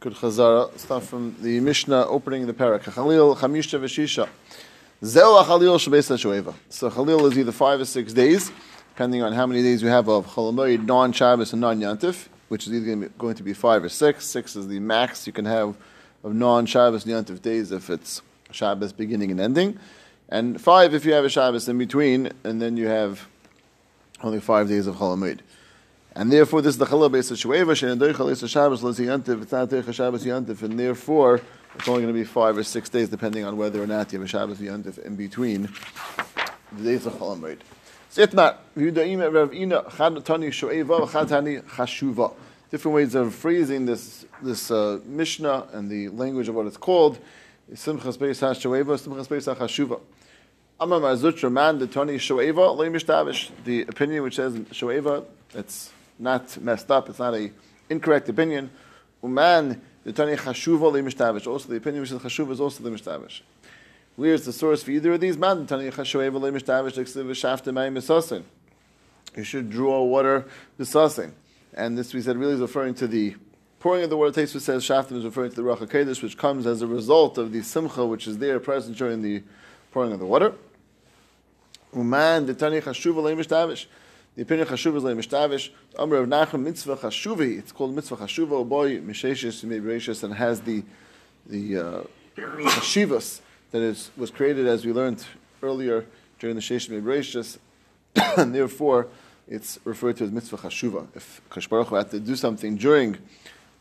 Good Chazara, stuff from the Mishnah opening the parak. Chalil Chamisha Veshisha. Zela Chalil Shabesa Shoeva. So Chalil is either five or six days, depending on how many days you have of Chalamoid, non Shabbos, and non Yantif, which is either going to be five or six. Six is the max you can have of non Shabbos Yantif days if it's Shabbos beginning and ending. And five if you have a Shabbos in between, and then you have only five days of Chalamoid. And therefore, this is the chalal base of shueva shenedoichal is Shabbos lezi yantiv. It's not deicha Shabbos yantiv, and therefore it's only going to be five or six days, depending on whether or not you have a Shabbos yantiv in between the days of chalam Chashuva. Different ways of phrasing this this uh, Mishnah and the language of what it's called. Simchas Beis HaShueva, Simchas Beis HaShuva. Amar Marzutra Man the Tani Shueva Lo Mishtavish. The opinion which says Shueva, it's not messed up. It's not a incorrect opinion. Uman the Tani Chashuva Mishtavish. Also, the opinion which is Chashuva is also the Mishtavish. Where's the source for either of these? Man Tani Chashuva Mishtavish Shafta Mayim Misasin. You should draw water Misasin. And this we said really is referring to the pouring of the water. Taste says Shaftim is referring to the Ruach which comes as a result of the Simcha which is there present during the pouring of the water. Uman the Tani Chashuva Mishtavish. The opinion Chashuv is like Mishtavish. Amr of Nachum Mitzvah Chashuvi. It's called Mitzvah Chashuva. Oh boy, Misheshis Mebreshis, and has the the uh, Hashivas that is was created as we learned earlier during the Shesh Mebreshis, and therefore it's referred to as Mitzvah Chashuva. If Kashbaruch had to do something during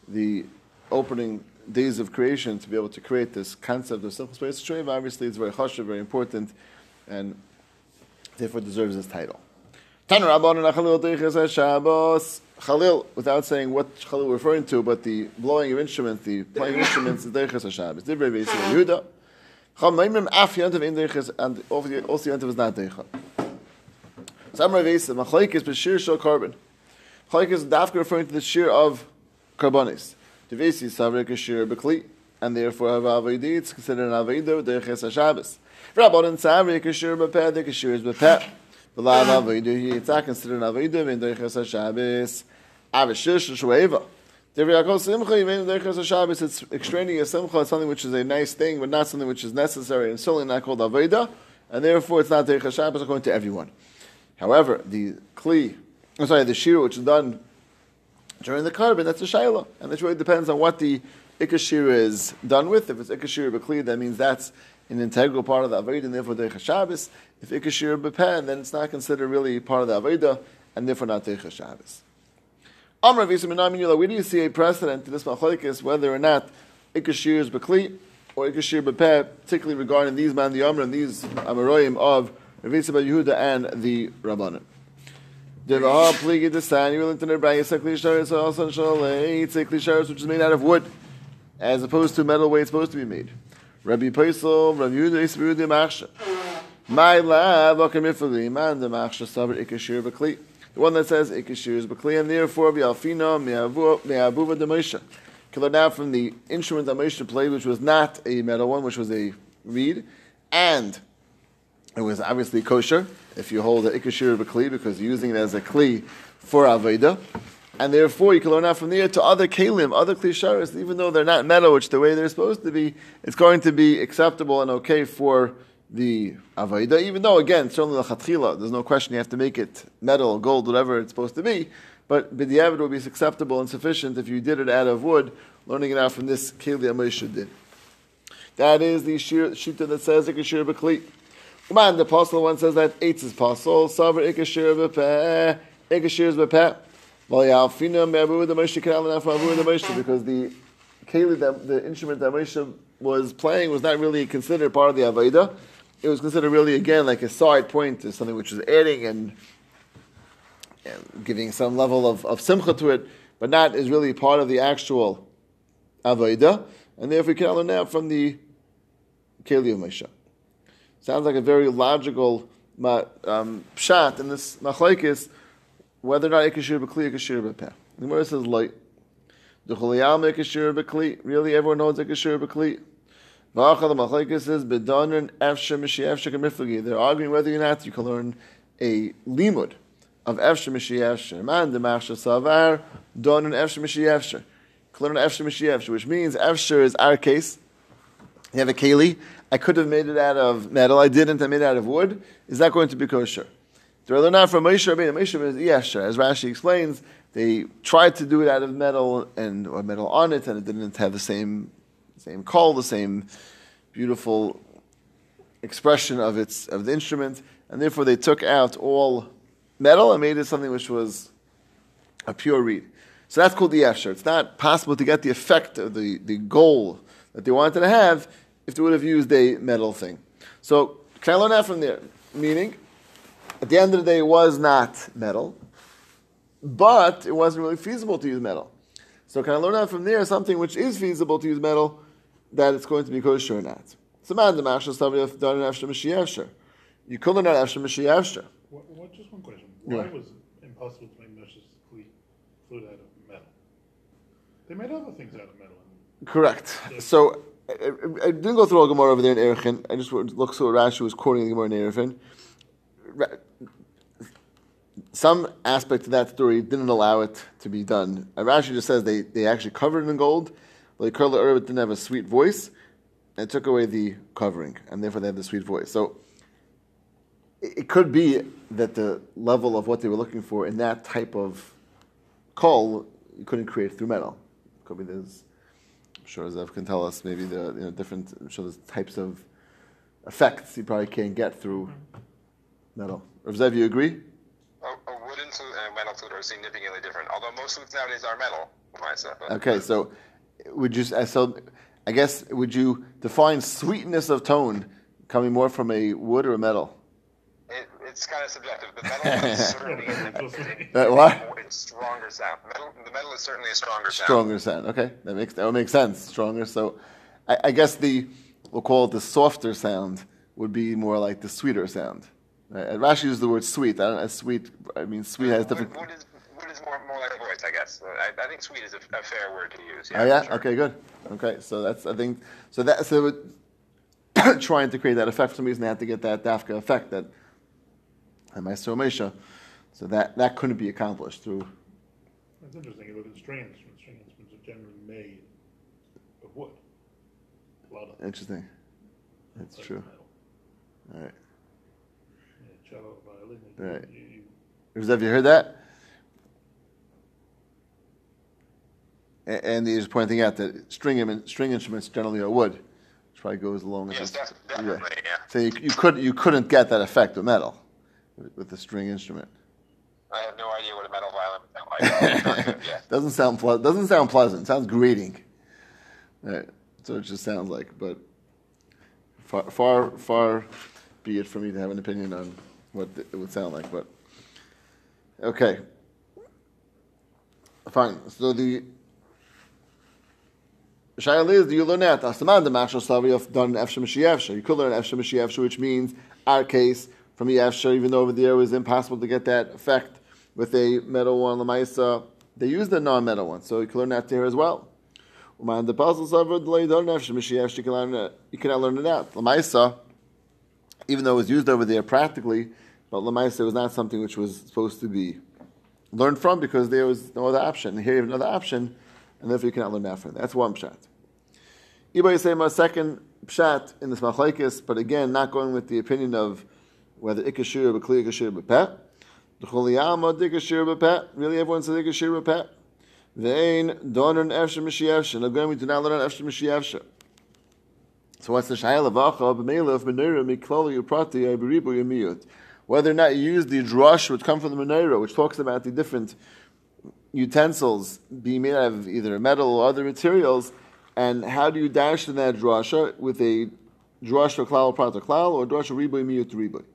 the opening days of creation to be able to create this concept of Simchas Beis obviously it's very chashuv, very important, and therefore deserves this title. Chalil, without saying what Chalil we're referring to, but the blowing of instruments, the playing of instruments is Deiches HaShabbos. Divrei Beis Yehuda. Cham Maimim Af Yantav in Deiches, and also Yantav is not Deicha. Rav Beis, Machlaik is Bashir Shal Carbon. Machlaik is Dafka referring to the shear of Carbonis. Devesi Savrik shear Bekli, and therefore have Avedi, it's considered an Avedi, Deiches HaShabbos. Rabbanon Savrik shear Bepeh, Deiches shear is Bepeh. It's not considered an Avodah in Deiches HaShabbos. Avishish Shueva. It's extraneous simcha, it's something which is a nice thing, but not something which is necessary, and certainly not called Aveda, and therefore it's not Deiches Shabbos according to everyone. However, the Kli, I'm sorry, the Shira which is done during the carbon, that's a Shaila, and it really depends on what the Ikashira is done with. If it's Ikashira Bekli, that means that's an integral part of the Aveda, and therefore Deicha Shabbos. If Ikashir Bepen, then it's not considered really part of the Aveda, and therefore not Deicha Shabbos. Amr Visa where do you see a precedent to this machlekes whether or not Ikashir is Bekli or Ikashir Bepeh, particularly regarding these man the Amr and these Amaroim of Ravisa Yehuda and the Rabbanan? Devah pligi you will into bring a sekli sharis also shalei sekli sharis which is made out of wood as opposed to metal way it's supposed to be made. Rabbi Paisel, Rabbi Yehuda, Yisrael, Machsha. My lab, Akamifali, Man, the Machsha, Sabr, Ikashir, Bakli. The one that says Ikashir is Bakli, and therefore, Bialfina, Me'abuva, the Moshe. Killer now from the instrument that Moshe played, which was not a metal one, which was a reed, and it was obviously kosher if you hold the Ikashir Bakli, because using it as a Kli for Aveda and therefore you can learn out from there to other kalim, other klisharis, even though they're not metal, which the way they're supposed to be, it's going to be acceptable and okay for the avaida. Even though, again, certainly the chatchila, there's no question you have to make it metal, gold, whatever it's supposed to be. But b'diavad would be acceptable and sufficient if you did it out of wood, learning it out from this keli Amosha did. That is the shita that says ikashir b'kli. Man, the apostle one says that eitz is apostle, savar ikashir b'peh, ikashir is b'peh because the keli that the instrument that Moshe was playing was not really considered part of the Avodah. It was considered really again like a side point to something which was adding and, and giving some level of, of simcha to it, but not is really part of the actual Avodah. And therefore, we can learn now from the keli of Moshe. Sounds like a very logical um, pshat in this machlekes whether or not Ikashir B'Kli, Ikashir B'Peh. The Gemara says light. The Chuliyam Ikashir B'Kli. Really, everyone knows Ikashir B'Kli. V'acha the says B'Donin Efshe Mishi Efshe K'Miflagi. They're arguing whether or not you can learn a limud of Efshe Mishi Efshe. Man the Machsha Savar Donin Efshe Mishi Efshe. Kalon Efsher Mishiyevsher, which means Efsher is our case. You have a keli. I could have made it out of metal. I didn't. I made it out of wood. Is that going to be kosher? They're not from Moshe Rabbeinu. Moshe Rabbeinu is Yesher. As Rashi explains, they tried to do it out of metal and or metal on it, and it didn't have the same same call, the same beautiful expression of its of the instrument, and therefore they took out all metal and made it something which was a pure reed. So that's called the Yesher. It's not possible to get the effect of the, the goal that they wanted to have if they would have used a metal thing. So can I learn that from there? Meaning, at the end of the day, it was not metal, but it wasn't really feasible to use metal. So can I learn out from there something which is feasible to use metal, that it's going to be kosher or not? So man, the mashal stavri of done after Mashiach You could learn that after Mashiach. What, just one question. Why yeah. was it impossible to make Moshe's flute out of metal? They made other things out of metal. Correct. So I, I, didn't go through all Gemara over there in Erechim. I just looked what Rashi was quoting the Gemara in Erechim some aspect of that story didn't allow it to be done. Rashi just says they, they actually covered it in gold, but the Kurla Urbit didn't have a sweet voice, and took away the covering, and therefore they had the sweet voice. So it, it could be that the level of what they were looking for in that type of call you couldn't create through metal. Could be there's, I'm sure Zev can tell us maybe the you know, different, I'm sure there's types of effects you probably can't get through mm-hmm. metal. Zev, you agree? Metal flute are significantly different. Although most flutes nowadays are metal. Okay, so would you so I guess would you define sweetness of tone coming more from a wood or a metal? It, it's kind of subjective. The metal is certainly what? It's stronger sound. Metal, the metal is certainly a stronger sound. Stronger sound. Okay, that makes that would make sense. Stronger. So, I, I guess the we'll call it the softer sound would be more like the sweeter sound. Right? Rashi uses the word sweet. I don't know, sweet. I mean, sweet has different. Wood, wood is more, more like a voice, I guess. I, I think sweet is a, a, fair word to use. Yeah, oh yeah. Sure. Okay, good. Okay, so that's I think so that so trying to create that effect for some reason they had to get that dafka effect that Maestro Mesha. So that that couldn't be accomplished through. That's interesting. You look at string instruments. String instruments are generally made of wood. A lot of interesting. That's true. All right cello, violin. Right. You, you, have you heard that? And he's pointing out that string, string instruments generally are wood, which probably goes along with yes, definitely, yeah. yeah. So you, you, could, you couldn't get that effect with metal, with, with the string instrument. I have no idea what a metal violin would sound like. yeah. doesn't sound ple- doesn't sound pleasant. It sounds grating. Right. So it just sounds like, but far, far, far be it for me to have an opinion on what it would sound like, but okay. Fine. So the Shaila is the you learn that Asaman the Mashal Slavi of done Efsha Mashiachsha. You could learn Efsha Mashiachsha, which means our case from the Yefsha, even though over there it was impossible to get that effect with a metal one Lamaisa. They used a non-metal one, so you can learn that there as well. The puzzles of you cannot learn it out. Lamaisa, even though it was used over there practically, but Lamaisa was not something which was supposed to be learned from because there was no other option. Here you have another option, and therefore you cannot learn that from. That's one pshat. Iba second pshat in this machlaikis, but again, not going with the opinion of whether ikashir or kli ikashir b'peh. D'choliyama dikashir b'peh. Really, everyone says ikashir b'peh. Vein donan efshir mishievshin. Again, we do not learn efshir mishievshin. So what's the shayla vacha b'meila b'neira miklali uprati b'ribu yamiyut? Whether or not you use the drush which come from the menorah, which talks about the different utensils being made out of either metal or other materials, and how do you dash in that drasha with a drasha klal prata klal or drasha riboy miyut riboy,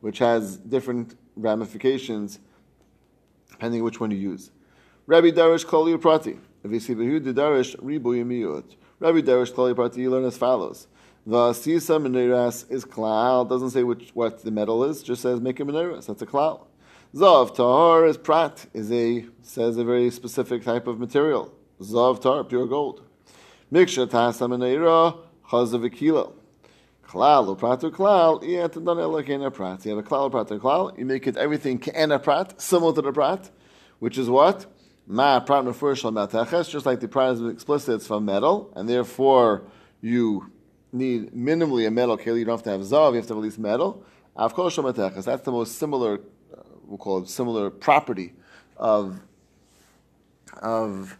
which has different ramifications depending which one you use. Rabbi Darish Kol Prati. If you see the Darish Riboy Miyut. Rabbi Darish Kol Prati, you learn as follows. The sisa menorahs is klal. Doesn't say which what the metal is. Just says make a menorah. That's a klal. Zav tahar is prat. Is a says a very specific type of material. Zav tar pure gold. Miksha tasa menorah chazav kilo. Klal or prat or klal. a prat. You have a klal prat or klal. You make it everything a prat, similar to the prat, which is what Ma prat mefurish al just like the prat is explicit, it's from metal, and therefore you need minimally a metal keli. You don't have to have zav, you have to have at least metal. Shal mateches. That's the most similar, uh, we'll call it similar property of of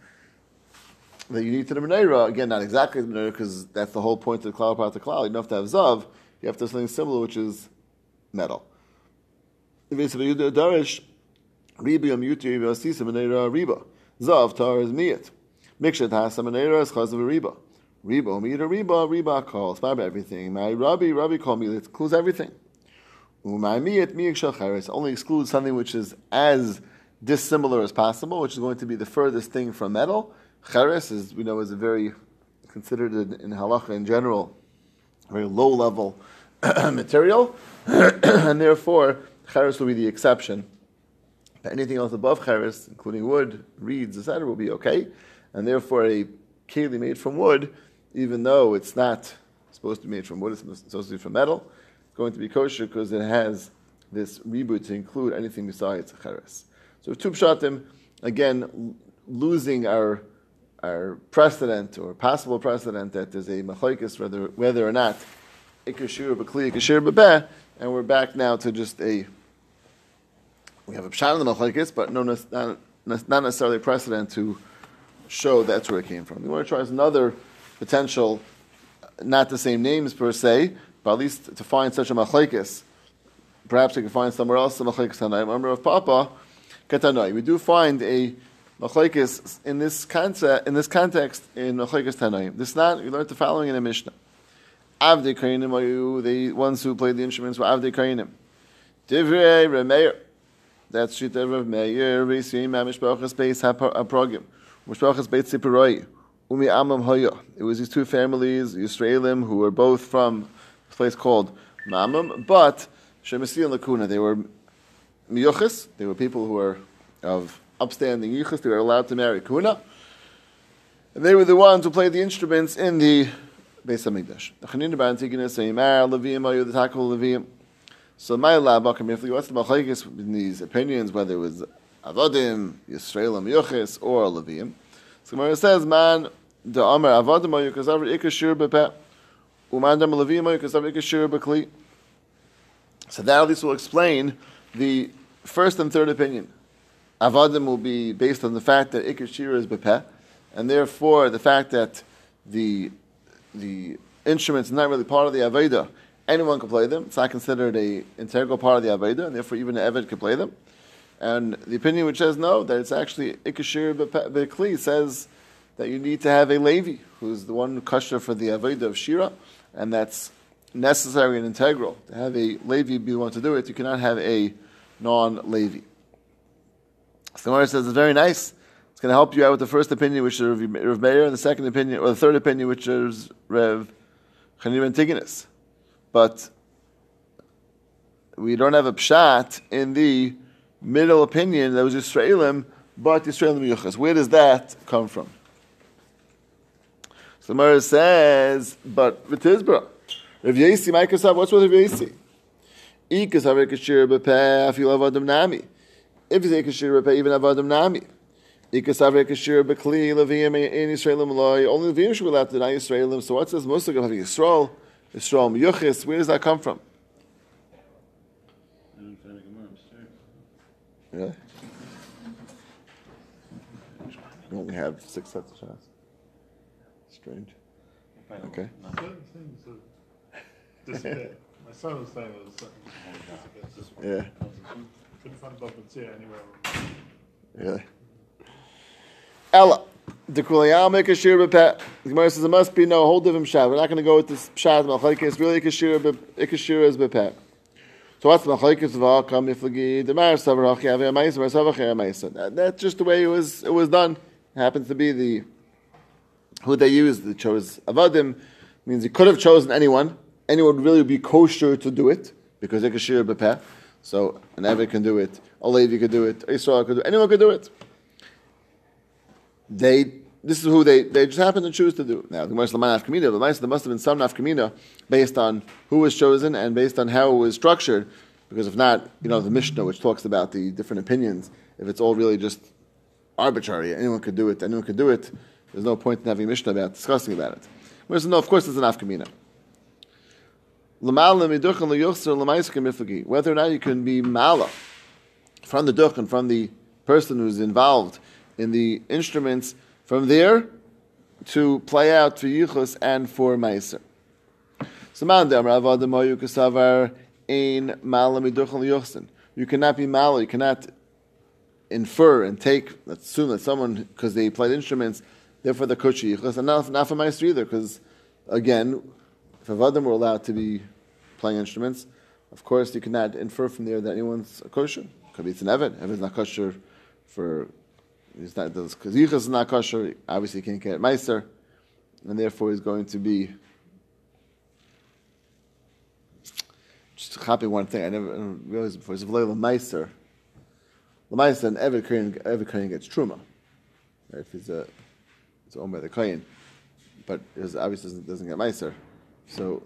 that you need to the menorah. Again, not exactly the menorah because that's the whole point of the cloud part of the cloud. You don't have to have zav. You have to have something similar, which is metal. Zav tar is miyat. Mikshat has menorah is chaz of a riba. Riba omida riba riba calls about everything. My rabbi rabbi call me. It includes everything. Umay miyat miyik shacharis only excludes something which is as dissimilar as possible, which is going to be the furthest thing from metal. Cheres is, we know, is a very considered in, in halacha in general, very low level material, and therefore cheres will be the exception. Anything else above cheres, including wood, reeds, etc., will be okay, and therefore a keli made from wood, even though it's not supposed to be made from wood, it's supposed to be from metal, it's going to be kosher because it has this reboot to include anything besides cheres. So two pshatim, again, losing our our precedent or possible precedent that there's a machlokes whether whether or not ikashir b'kli ikashir and we're back now to just a we have a pshat in the machlokes, but no, not, not necessarily precedent to show that's where it came from. We want to try another potential, not the same names per se, but at least to find such a machlokes. Perhaps we can find somewhere else a machlokes tanaim. Remember of Papa Katanoi. We do find a in this concept, in this context in machlekes Tanoim. This not we learned the following in a Mishnah. Avdei Kainim the ones who played the instruments were Avdei Kainim. Divrei Remeir. That's Shita Rav Meir. Reisiyim Mishpachas Beis HaProgim. Uh, Mishpachas Beis Tzipuroi. Umi Amam Hoya. It was these two families, Yisraelim, who were both from a place called Mamam, but Shemasi and Lakuna, they were miyuchas. They were people who were of upstanding yichus. They were allowed to marry kuna. And they were the ones who played the instruments in the Beis Hamikdash. So my labakam what's the machlekes in these opinions whether it was avodim, Yisrael, miyuchas, or leviim? So Gemara says, man, the Amar avodim ayu kazav ikashir bepeh. Uman dam leviim ayu kazav ikashir bekli. So that at least will explain the first and third opinion. Avadim will be based on the fact that Ikar Shira is Bepeh, and therefore the fact that the the instrument's are not really part of the Aveda, anyone can play them. It's not considered a integral part of the Aveda, and therefore even an Eved can play them. And the opinion which says no, that it's actually Ikashir Bekli says that you need to have a Levi, who's the one kosher for the Aveda of Shira, and that's necessary and integral. To have a Levi be the one to do it, you cannot have a non-Levi. So Gemara says it's very nice. It's going to help you out with the first opinion, which is Rav Meir, and the second opinion, or the third opinion, which is Rev Chanim Antigonus. But we don't have a pshat in the middle opinion that was Israelim, but Israelim Yuchas. Where does that come from? So Gemara says, but V'tizbra. Rav Yesi, Microsoft, what's with Rav Yesi? Ikas Havekashir Bepeh, Afil Avadim Nami. If he's a kashir repay, even avodim nami. Ikasavre kashir bekli leviyim in Yisraelim loy. Only the should be allowed to deny Yisraelim. So what says Muslim having Yisrael, Yisrael miyuchis? Where does that come from? Yeah. We only have six sets of shots. Strange. Okay. Certain things are disappear. My son was saying there was something. Yeah. Find Bava Metzia anywhere. Really? Ella. The Kuliyam make a shir bepet. The Gemara says it must be no whole different pshat. We're not going to go with this pshat machlekes. It's really kashir ikashir as bepet. So what's of all come iflagi the mar savarach yaveh ma'isa mar savach ma'isa. That's just the way it was. It was done. It happens to be the who they used. They chose avadim means he could have chosen anyone. Anyone really would be kosher to do it because ikashir bepet. So an Eved can do it, a Levi could do it, Israel could do it, anyone could do it. They, this is who they, they just happen to choose to do. Now, the Gemara nafkamina, there must have been some nafkamina based on who was chosen and based on how it was structured. Because if not, you know, the Mishnah, which talks about the different opinions, if it's all really just arbitrary. Anyone could do it. Anyone could do it. There's no point in having a Mishnah about discussing about it. Whereas, no, of course, it's an afkamina. Whether or not you can be mala from the duch and from the person who's involved in the instruments, from there to play out for yichus and for meiser. So. You cannot be mala. You cannot infer and take. Let's assume that someone because they played instruments, therefore the koshi yichus, and not, not for meiser either. Because again, if avadim were allowed to be playing instruments, of course you cannot infer from there that anyone's a kosher. Could be it's an evid. Evid's not kosher for. He's not because yichus is not kosher. Obviously, he can't get meiser, and therefore he's going to be just copy one thing I never, realized before. It's V'lo Meiser. L'meiser, and every Kohen, every Kohen gets truma. Right? If it's a, it's owned by the Kohen, but it obviously doesn't, doesn't get Meiser. So,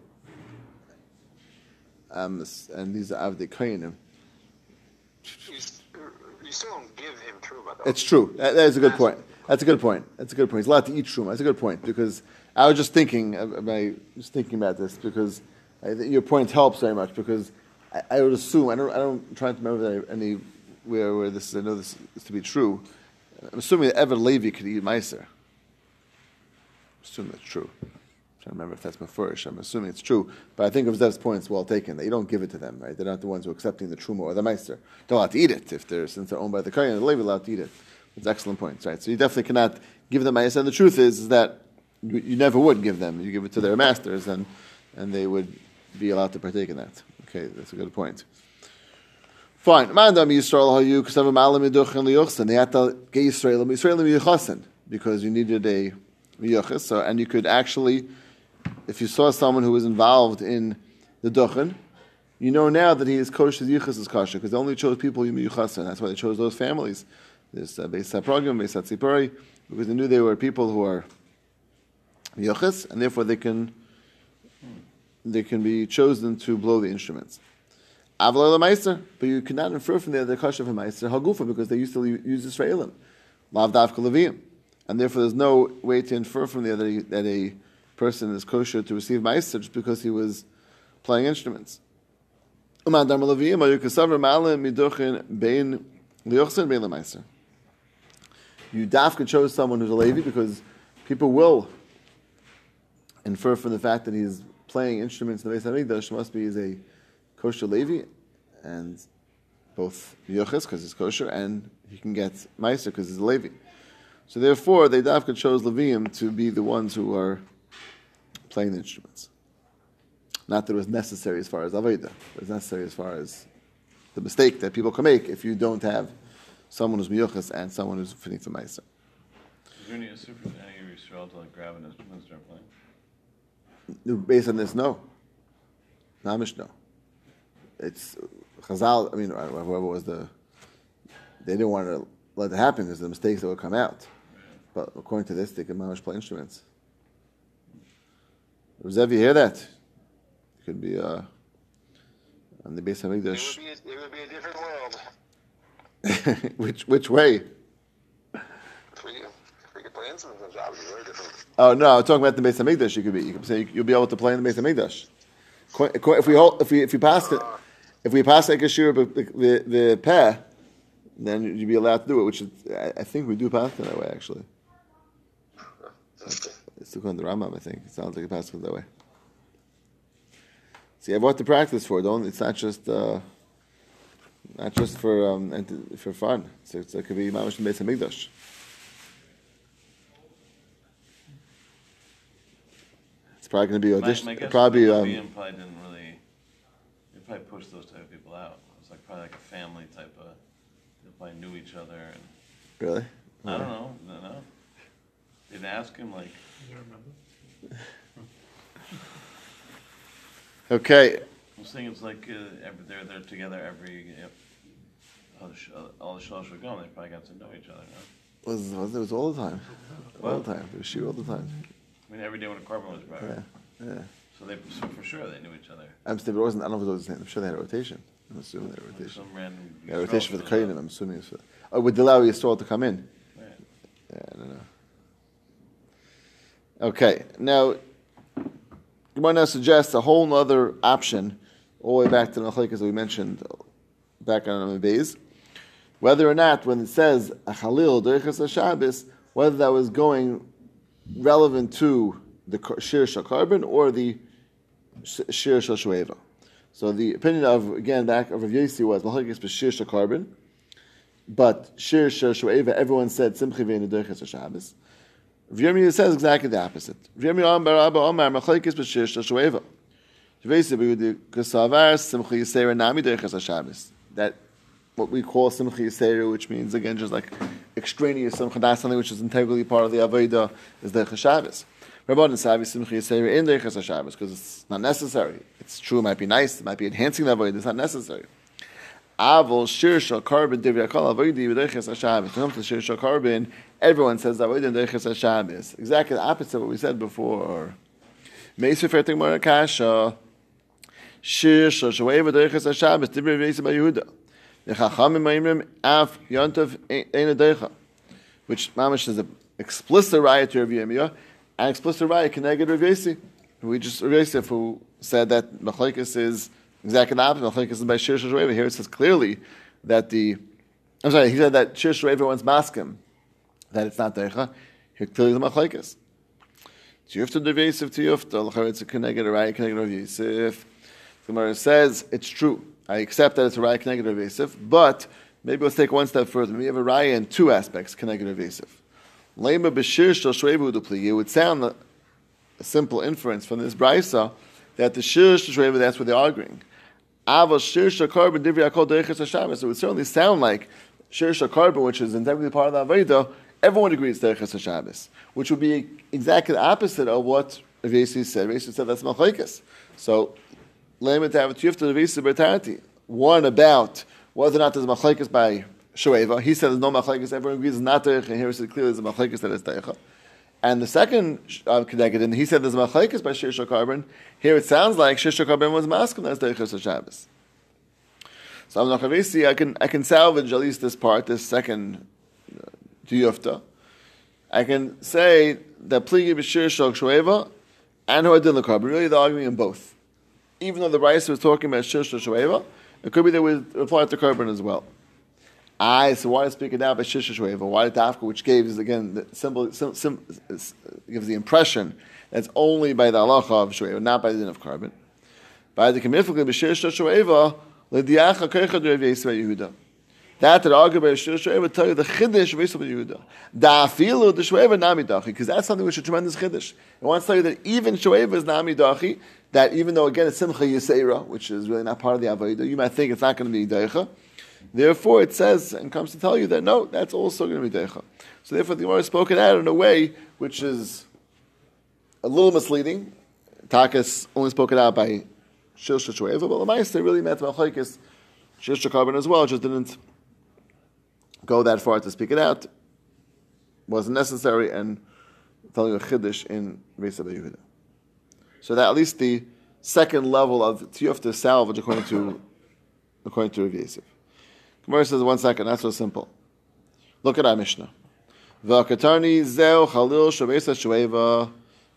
um, and these are Avdei Kohenim. You, still don't give him truma, though. It's true. That, that is a good point. That's a good point. That's a good point. He's allowed to eat truma. That's a good point because I was just thinking, I was thinking about this because I think your point helps very much because I, I would assume I don't I don't try to remember any where where this I know this is to be true. I'm assuming that Evan Levi could eat Meiser. Assume that's true. Trying to remember if that's Mefurish. I'm assuming it's true, but I think of Zev's point it's well taken that you don't give it to them, right? They're not the ones who are accepting the truma or the meister. They're allowed to eat it if they're since they're owned by the Kohen. The Levi allowed to eat it. It's excellent points, right? So you definitely cannot give them Meiser. And the truth is, is that you, you never would give them. You give it to their masters, and and they would be allowed to partake in that. Okay, that's a good point. Fine. Mandam. They had to get Yisrael Yisrael miyuchasin because you needed a miyuchas. So, and you could actually, if you saw someone who was involved in the duchen, you know now that he is kosher, yichas is kosher because they only chose people who and That's why they chose those families. This uh, Beis program, Beis Tzipori, because they knew they were people who are miyuchas, and therefore they can they can be chosen to blow the instruments. Avalala Meister, but you cannot infer from there the kasha of a meister hagufa because they used to use Israelim, lav davka leviyim, and therefore there's no way to infer from there that, he, that a person is kosher to receive meister just because he was playing instruments. You dafka chose someone who's a Levi because people will infer from the fact that he's playing instruments in the Beis Hamikdash must be is a kosher Levi, and both Yochis because he's kosher, and he can get Meiser because he's a Levi. So therefore, they dafka chose Levium to be the ones who are playing the instruments. Not that it was necessary as far as Aveda, it was necessary as far as the mistake that people can make if you don't have someone who's Miyuchas and someone who's finita Meiser. Is there any super any Yisrael to like grab an instrument and start playing? Based on this, no. Namish, no. It's Chazal. I mean, whoever was the, they didn't want to let it happen because the mistakes that would come out. But according to this, they can mamish play instruments. Zev, you hear that? It could be uh, on the base of English. It would be a, it would be a different world. which which way? For you, if we play instruments, the would be very different. Oh no, I'm talking about the base of Mikdash. You could be. You could say you'll be able to play in the base of Mikdash. If we hold, if we if we pass it, if we pass like a shir the the, the peh, then you'd be allowed to do it. Which is, I, I think we do pass it that way actually. It's according to the Rambam, I think. It sounds like it passes that way. See, I have what to practice for. Don't. It's not just. Uh, not just for um, and for fun. So it's, it could be mamash base of Mikdash. It's probably going to be audition. My, my probably. is Um, probably didn't really. They probably pushed those type of people out. It was like probably like a family type of. They probably knew each other, and really? I don't know. No, no. Didn't ask him like. Okay. I'm saying it's like uh, every, they're they're together every. If, all the, sh- all the shows were going, they probably got to know each other. No? Was, was it was all the time, all the time. It was shoot all the time. I mean, every day when a carbon was brought. Yeah, yeah. So they so for sure they knew each other. I'm still, it wasn't. I don't know if it was the same. I'm sure they had a rotation. I'm assuming they had a rotation. Some random. Yeah, rotation for the Yisrael Kohanim. I'm assuming it's for. Oh, would allow Yisrael to come in. Yeah. Yeah, I don't know. Okay, now you might now suggest a whole other option, all the way back to the that we mentioned back on the base, whether or not when it says a Chalil Shabbos, whether that was going relevant to the Shir Shakarbin or the Shir Shashueva. So the opinion of again back of Rav Yossi was Machlekes B'Shir Shakarbin, but Shir Shashueva everyone said Simchi Ve'enu Deichas Shabbos. Rav says exactly the opposite. Yirmiyah Amar Abba Omar Machlekes B'Shir Shashueva. That what we call Simcha Yisera, which means again just like extraneous Simcha, that's something which is integrally part of the Avodah, is the Shabbos. Rabban Savi Simcha Yisera in the Shabbos because it's not necessary. It's true, it might be nice, it might be enhancing the Avodah, it's not necessary. Avol Shir Shal Carbon Divyakal Avodah V'Deiches Shabbos. When it comes to Shir Shal Carbon, everyone says Avodah in Deiches Shabbos. Exactly the opposite of what we said before. Meisver Fertig Marakasha. Shir Shal Shoeva Deiches Shabbos. Dibri V'Yisa Yehuda. The Chachamim Ma'imrim Af Yontav Ein Deicha. Which Mamash is an explicit riot to Rav Yirmiyah and explicit riot connected Rav Yossi. We just Rav Yosef who said that Machlekes is exactly the opposite. Shal. Here it says clearly that the I'm sorry, he said that Shir Shoeva wants maskim that it's not Deicha. Here clearly the Machlekes. Tiyufta Yosef Tiyufta. L'char it's a connected riot connected Rav Yosef. The Gemara says it's true. I accept that it's a raya connected evasive, but maybe let's take one step further. We have a raya in two aspects connected evasive. Lema b'shir shel shreivu dupli. It would sound a, simple inference from this brisa that the shir shreivu that's what they're arguing. Ava shir shel divri akol deiches hashabbos. It would certainly sound like shir shel carbon, which is integrally part of the avodah. Everyone agrees deiches hashabbos, which would be exactly the opposite of what Ravasi said. Ravasi said that's machlekes. So one about whether or not there's machlekes by Shoeva. He said there's no machlekes. Everyone agrees it's not derech, and here it says clearly there's a machlekes that is derech. And the second uh, Kedegedin, he said there's a machlekes by Shir Carbon. Here it sounds like Shir Carbon was masking that's derech Shabbos. So I'm not I can I can salvage at least this part, this second uh, diyufta. I can say that pligi b'shir shok shoeva and who adin carbon. Really, they're arguing in both even though the Rice was talking about Shir Shoeva, it could be that we apply it to Korban as well. I so why speak it now by Shir Shoeva? Why Dafka, which gives again the symbol, sim, sim, gives the impression that it's only by the halacha of Shoeva, not by the din of Korban. By the b'Shir Shoeva, l'diacha keichad Rav Yehuda. That that argue by Shir Shoeva tell you the chiddush of Yisrael Yehuda. Da'afilu the Shoeva nami dachi, because that's something which is a tremendous chiddush. It wants to tell you that even Shoeva is nami dachi, that even though again it's Simcha Yisera, which is really not part of the Avodah, you might think it's not going to be Deicha. Therefore, it says and comes to tell you that no, that's also going to be Deicha. So therefore, the Gemara is spoken out in a way which is a little misleading. Takas only spoken out by Shir Shoeva, but Lamaisa really meant Malchikis Shir Carbon as well, just didn't go that far to speak it out. Wasn't necessary and telling a chiddush in Reza Yehuda. So that at least the second level of tiyuf to salvage according to according to Rav. Gemara says one second, not so simple. Look at our Mishnah. V'akatarni zeu chalil shabesa shueva.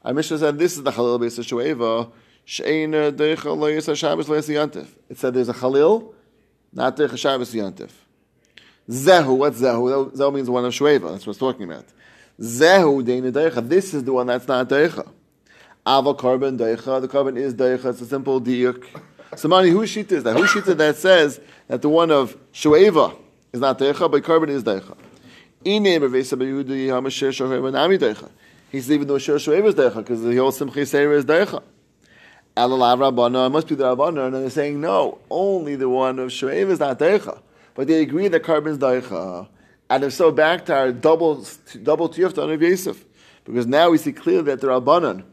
Our Mishnah said this is the chalil besa shueva. She'ena deicha lo yisa shabbos. It said there's a chalil, not deicha shabbos yantif. Zehu, what's zehu? Zehu means one of shueva. That's what it's talking about. Zehu deina deicha. This is the one that's not deicha. Ava carbon daicha. The carbon is daicha. It's a simple diuk. So, Mani, whose sheet is that? Whose sheet that says that the one of Shueva is not daicha, but carbon is daicha? He says even though Shir Shueva is daicha, because the whole Simchi Seir is daicha. Alalav Rabbana, it must be the Rabbana, and they're saying no, only the one of Shueva is not daicha. But they agree that carbon is daicha. And if so, back to our double, double tiyufta on Yosef. Because now we see clearly that the Rabbanan,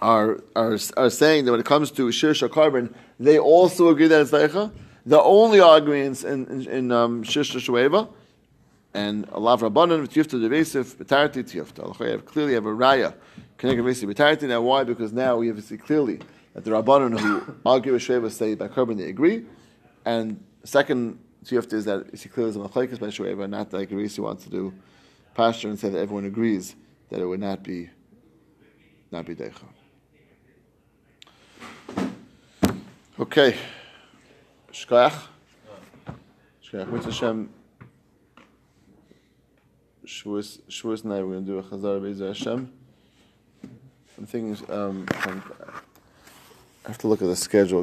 are, are, are saying that when it comes to Shir Carbon, they also agree that it's Daicha. The only arguments in, in, in um, Shir Shueva and Allah Rabbanan, Tifta Devesiv, Betarti Tifta. Clearly have a Raya, connected Devesiv, Betarti. Now why? Because now we have see clearly that the Rabbanan who argue with Shueva say by Carbon they agree. And second Tifta is that see clearly is a Machlekes by Shueva, not like Risi wants to do pasture and say that everyone agrees that it would not be not be deicha. Okay. Shkoyach. Shkoyach. Mitzvah Hashem. Shavuos, Shavuos night we're to do a Chazar Be'ezah Hashem. I'm thinking, um, I have to look at the schedule